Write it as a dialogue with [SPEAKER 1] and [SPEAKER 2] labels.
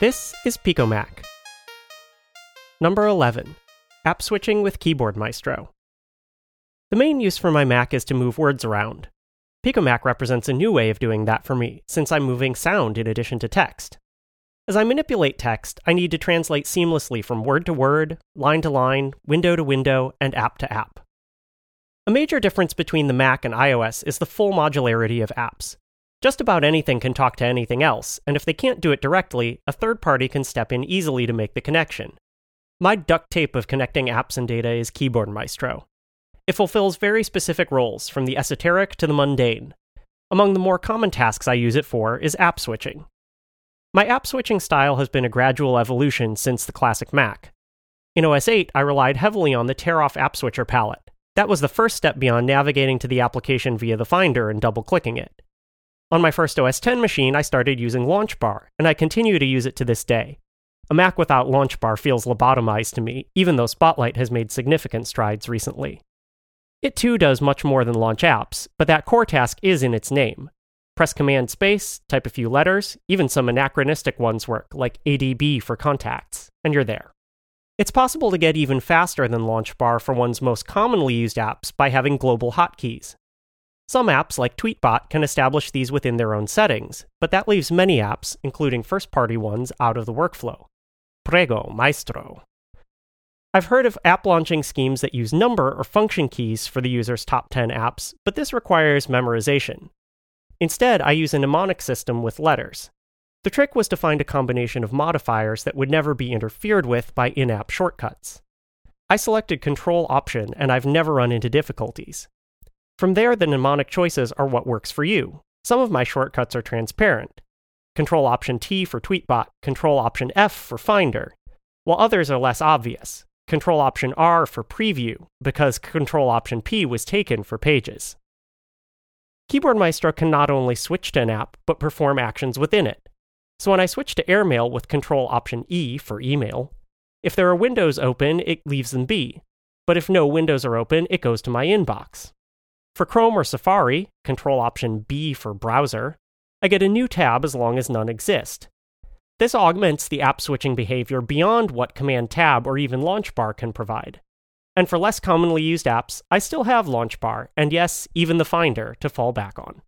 [SPEAKER 1] This is PicoMac. Number 11 App Switching with Keyboard Maestro. The main use for my Mac is to move words around. PicoMac represents a new way of doing that for me, since I'm moving sound in addition to text. As I manipulate text, I need to translate seamlessly from word to word, line to line, window to window, and app to app. A major difference between the Mac and iOS is the full modularity of apps. Just about anything can talk to anything else, and if they can't do it directly, a third party can step in easily to make the connection. My duct tape of connecting apps and data is Keyboard Maestro. It fulfills very specific roles, from the esoteric to the mundane. Among the more common tasks I use it for is app switching. My app switching style has been a gradual evolution since the classic Mac. In OS 8, I relied heavily on the tear off app switcher palette. That was the first step beyond navigating to the application via the Finder and double clicking it. On my first OS 10 machine, I started using LaunchBar, and I continue to use it to this day. A Mac without LaunchBar feels lobotomized to me, even though Spotlight has made significant strides recently. It too does much more than launch apps, but that core task is in its name. Press Command Space, type a few letters, even some anachronistic ones work, like ADB for contacts, and you're there. It's possible to get even faster than LaunchBar for one's most commonly used apps by having global hotkeys. Some apps, like Tweetbot, can establish these within their own settings, but that leaves many apps, including first party ones, out of the workflow. Prego, maestro. I've heard of app launching schemes that use number or function keys for the user's top 10 apps, but this requires memorization. Instead, I use a mnemonic system with letters. The trick was to find a combination of modifiers that would never be interfered with by in app shortcuts. I selected Control Option, and I've never run into difficulties. From there, the mnemonic choices are what works for you. Some of my shortcuts are transparent. Control Option T for Tweetbot, Control Option F for Finder, while others are less obvious. Control Option R for Preview, because Control Option P was taken for Pages. Keyboard Maestro can not only switch to an app, but perform actions within it. So when I switch to AirMail with Control Option E for email, if there are windows open, it leaves them be. But if no windows are open, it goes to my inbox. For Chrome or Safari, Control Option B for browser, I get a new tab as long as none exist. This augments the app switching behavior beyond what Command Tab or even Launch Bar can provide. And for less commonly used apps, I still have Launch Bar, and yes, even the Finder, to fall back on.